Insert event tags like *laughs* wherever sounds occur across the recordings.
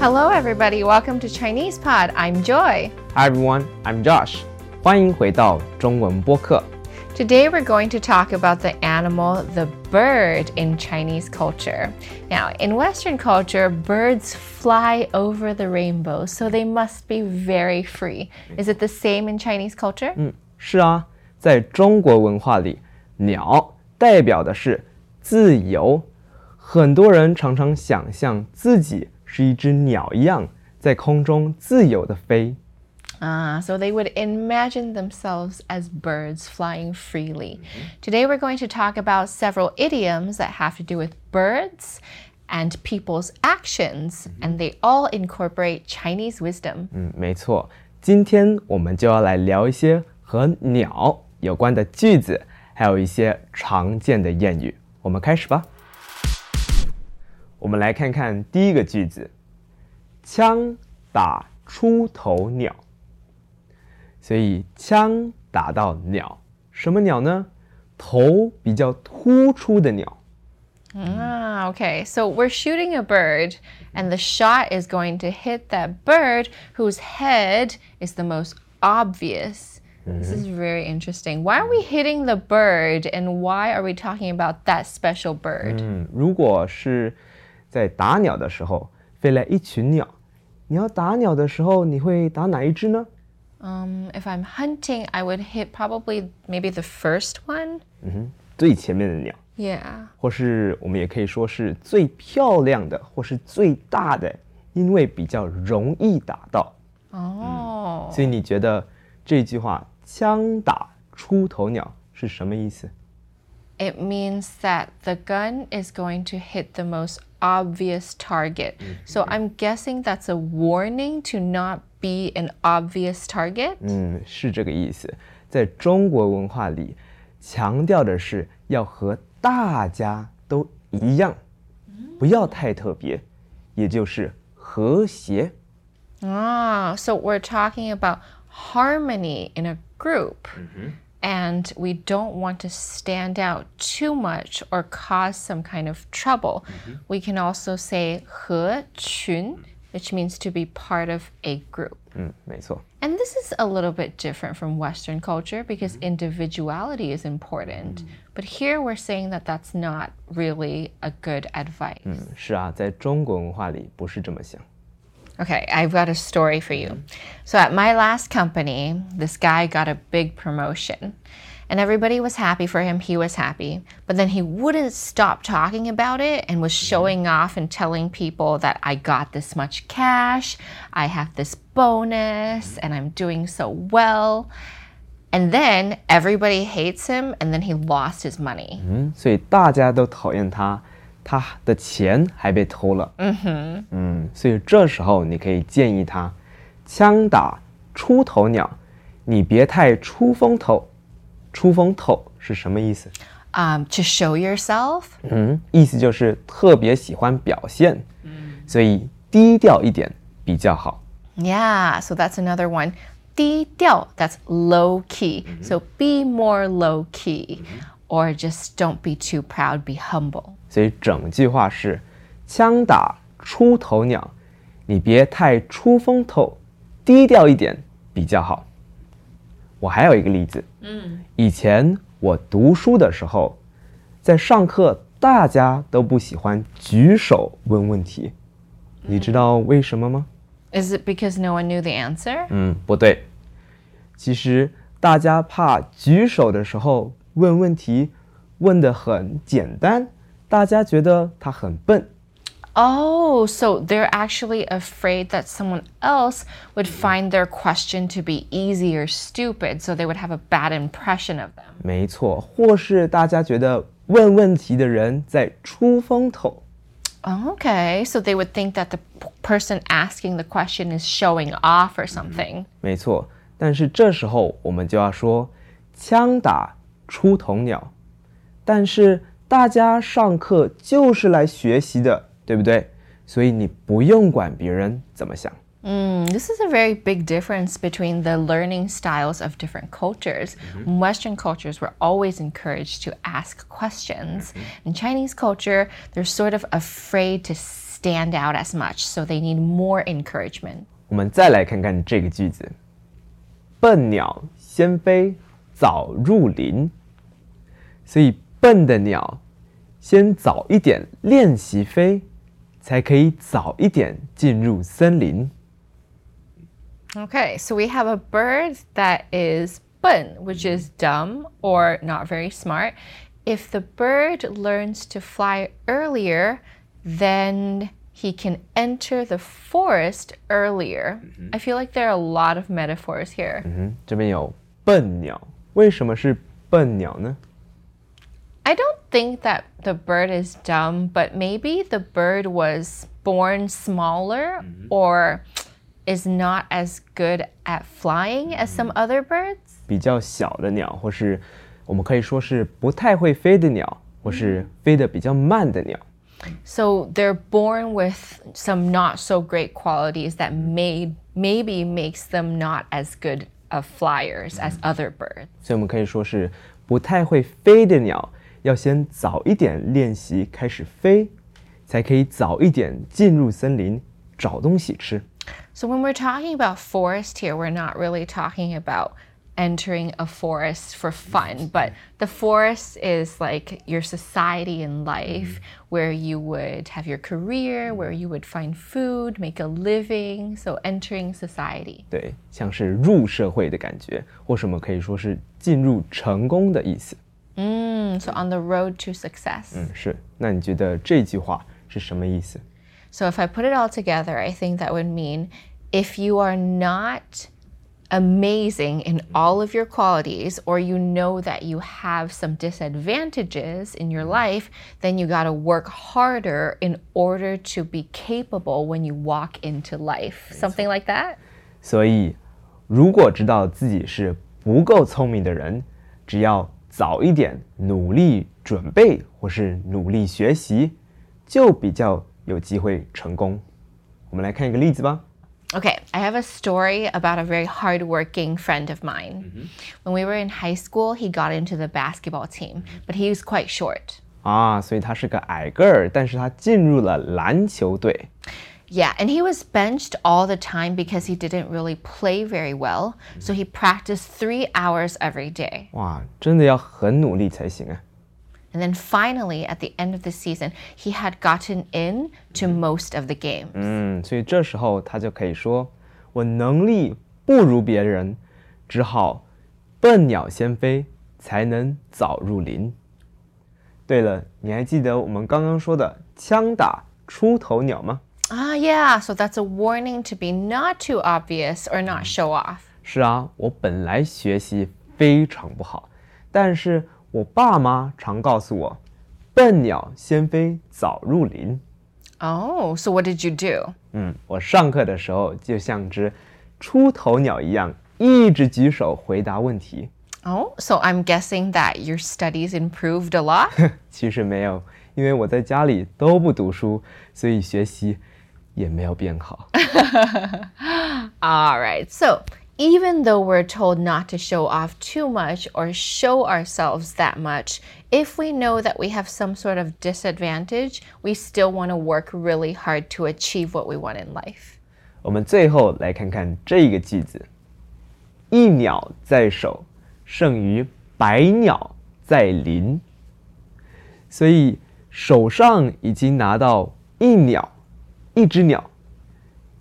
Hello, everybody. Welcome to Chinese Pod. I'm Joy. Hi everyone, I'm Josh. 欢迎回到中文播客。 Today, we're going to talk about the animal, the bird, in Chinese culture. Now, in Western culture, birds fly over the rainbow, so they must be very free. Is it the same in Chinese culture? 是啊，在中国文化里，鸟代表的是自由。很多人常常想象自己 是一只鸟一样，在空中自由的飞。 Ah, so they would imagine themselves as birds flying freely. Today, we're going to talk about several idioms that have to do with birds and people's actions, and they all incorporate Chinese wisdom. 嗯，没错。今天我们就要来聊一些和鸟有关的句子，还有一些常见的谚语。我们开始吧。 我们来看看第一个句子：枪打出头鸟。所以枪打到鸟，什么鸟呢？头比较突出的鸟。 Ah, okay. So we're shooting a bird, and the shot is going to hit that bird whose head is the most obvious. This is very interesting. Why are we hitting the bird, and why are we talking about that special bird? 嗯，如果是 在打鸟的时候飞来一群鸟，你要打鸟的时候，你会打哪一只呢？ Um, if I'm hunting, I would hit probably maybe the first one. 最前面的鸟， Yeah. 或是我们也可以说是最漂亮的，或是最大的，因为比较容易打到。 Oh. 所以你觉得这句话“枪打出头鸟”是什么意思？ It means that the gun is going to hit the most obvious target. So I'm guessing that's a warning to not be an obvious target. 嗯，是这个意思。在中国文化里，强调的是要和大家都一样，不要太特别，也就是和谐。 Ah, so we're talking about harmony in a group. And we don't want to stand out too much or cause some kind of trouble. We can also say 合群, which means to be part of a group. 嗯，没错。 And this is a little bit different from Western culture because individuality is important. But here we're saying that that's not really a good advice. 嗯，是啊，在中国文化里不是这么想。 Okay, I've got a story for you. So at my last company, this guy got a big promotion. And everybody was happy for him. He was happy. But then he wouldn't stop talking about it and was showing off and telling people that I got this much cash, I have this bonus, and I'm doing so well. And then everybody hates him, and then he lost his money. 嗯，所以大家都讨厌他， 他的钱还被偷了。嗯哼，嗯，所以这时候你可以建议他，枪打出头鸟，你别太出风头。出风头是什么意思？ Um, to show yourself, 嗯，意思就是特别喜欢表现，所以低调一点比较好。 Yeah, so that's another one. 低调, that's low key. So be more low key. Or just don't be too proud, be humble. 所以整句话是：枪打出头鸟，你别太出风头，低调一点比较好。我还有一个例子，嗯，以前我读书的时候，在上课大家都不喜欢举手问问题，你知道为什么吗？Is it because no one knew the answer? 嗯，不对。其实大家怕举手的时候问问题问得很简单，大家觉得他很笨。 Oh, so they're actually afraid that someone else would find their question to be easy or stupid, so they would have a bad impression of them. 没错，或是大家觉得问问题的人在出风头。 Okay, so they would think that the p- person asking the question is showing off or something. 没错，但是这时候我们就要说“枪打出头鸟”，但是 大家上课就是来学习的，对不对？所以你不用管别人怎么想。Mm, this is a very big difference between the learning styles of different cultures. Western cultures, we're always encouraged to ask questions. In Chinese culture, they're sort of afraid to stand out as much, so they need more encouragement. 我们再来看看这个句子：笨鸟先飞，早入林。所以，笨的鸟先早一点练习飞，才可以早一点进入森林。 Okay, so we have a bird that is bun, which is dumb or not very smart. If the bird learns to fly earlier, then he can enter the forest earlier. I feel like there are a lot of metaphors here. 嗯，这边有笨鸟，为什么是笨鸟呢？ I don't think that the bird is dumb, but maybe the bird was born smaller or is not as good at flying as some other birds. 比较小的鸟，或是我们可以说是不太会飞的鸟，或是飞得比较慢的鸟。 So they're born with some not so great qualities that may maybe makes them not as good of flyers as other birds. 所以我们可以说是不太会飞的鸟， 要先早一点练习开始飞，才可以早一点进入森林找东西吃。 So when we're talking about forest here, we're not really talking about entering a forest for fun, but the forest is like your society in life where you would have your career, where you would find food, make a living, so entering society. 对，像是入社会的感觉，或什么可以说是进入成功的意思。 Mm, so on the road to success. 嗯，是。那你觉得这句话是什么意思？ So if I put it all together, I think that would mean if you are not amazing in all of your qualities, or you know that you have some disadvantages in your life, then you got to work harder in order to be capable when you walk into life. Something like that? 所以，如果知道自己是不够聪明的人，只要 早一点努力准备或是努力学习，就比较有机会成功。我们来看一个例子吧。 Okay, I have a story about a very hardworking friend of mine. When we were in high school, he got into the basketball team, but he was quite short. 啊，所以他是个矮个儿，但是他进入了篮球队。 Yeah, and he was benched all the time because he didn't really play very well. So he practiced three hours every day. 哇，真的要很努力才行啊！ And then finally, at the end of the season, he had gotten in to most of the games. 嗯，所以这时候他就可以说：“我能力不如别人，只好笨鸟先飞，才能早入林。”对了，你还记得我们刚刚说的“枪打出头鸟”吗？ Ah, yeah, so that's a warning to be not too obvious or not show off. 是啊，我本来学习非常不好，但是我爸妈常告诉我：“笨鸟先飞，早入林。” Oh, so what did you do? 嗯，我上课的时候就像只出头鸟一样，一直举手回答问题。 Oh, so I'm guessing that your studies improved a lot? *laughs* 其实没有，因为我在家里都不读书，所以学习 也没有变好。 All *laughs* right. So, even though we're told not to show off too much or show ourselves that much, if we know that we have some sort of disadvantage, we still want to work really hard to achieve what we want in life. 我们最后来看看这个句子：“一鸟在手，胜于百鸟在林。”所以手上已经拿到一鸟， 一只鸟，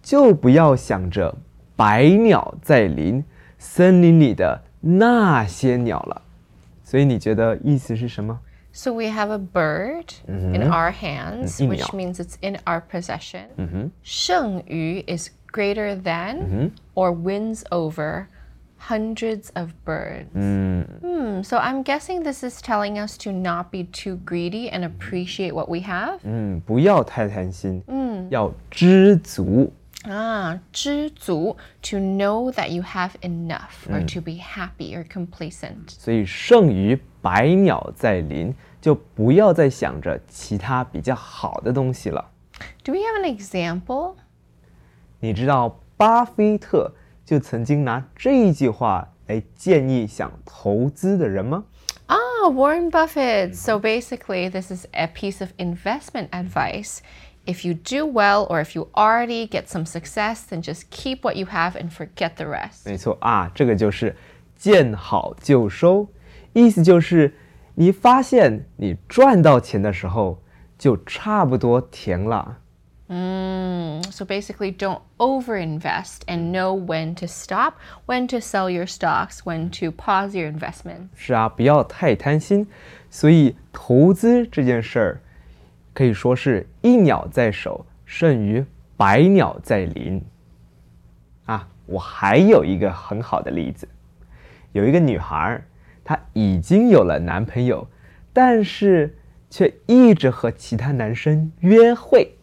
就不要想着百鸟在林，森林里的那些鸟了。所以你觉得意思是什么？So we have a bird in our hands, which means it's in our possession. 胜于 is greater than or wins over hundreds of birds. Mm. Hmm, so I'm guessing this is telling us to not be too greedy and appreciate what we have. 嗯，不要太贪心，嗯，要知足。 Ah, 知足, to know that you have enough or to be happy or complacent. 所以剩余百鸟在林，就不要再想着其他比较好的东西了。 Do we have an example? 你知道巴菲特 就曾经拿这一句话来建议想投资的人吗？ Ah, Warren Buffett. So basically, this is a piece of investment advice. if you do well or if you already get some success, then just keep what you have and forget the rest. 没错啊，这个就是见好就收，意思就是你发现你赚到钱的时候，就差不多停了。 Mm, so basically, don't overinvest and know when to stop, when to sell your stocks, when to pause your investment. 是啊，不要太贪心。所以投资这件事儿，可以说是一鸟在手，胜于百鸟在林。啊，我还有一个很好的例子，有一个女孩，她已经有了男朋友，但是却一直和其他男生约会。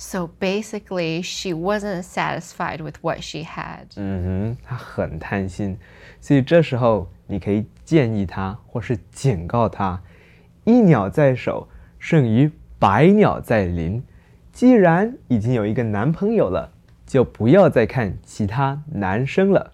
So basically, she wasn't satisfied with what she had. 嗯哼，她很贪心，所以这时候你可以建议她，或是警告她：一鸟在手，胜于百鸟在林。既然已经有一个男朋友了，就不要再看其他男生了。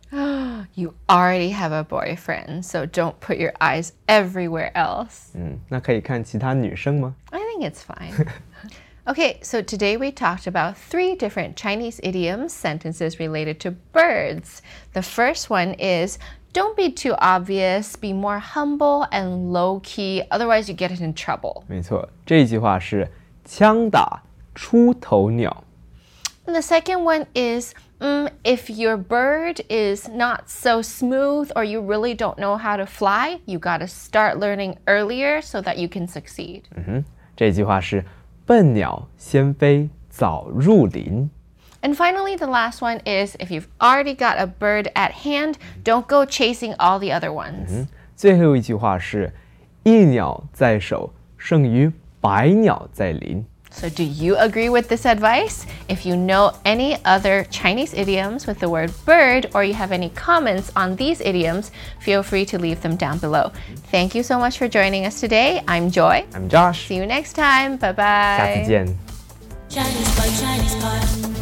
You *gasps* already have a boyfriend, so don't put your eyes everywhere else. 嗯，那可以看其他女生吗？ I think it's fine. *laughs* okay, so today we talked about three different Chinese idioms, sentences related to birds. The first one is don't be too obvious, be more humble and low key, otherwise, you get it in trouble. 没错，这句话是枪打出头鸟。 And the second one is mm, if your bird is not so smooth or you really don't know how to fly, you got to start learning earlier so that you can succeed. 这句话是 笨鸟先飞早入林。And finally, the last one is if you've already got a bird at hand, don't go chasing all the other ones. 最后一句话是一鸟在手，胜于百鸟在林。So, do you agree with this advice? If you know any other Chinese idioms with the word bird or you have any comments on these idioms, feel free to leave them down below. Thank you so much for joining us today. I'm Joy. I'm Josh， See you next time. Bye 下次 bye. 见。 Chinese pot, Chinese pot.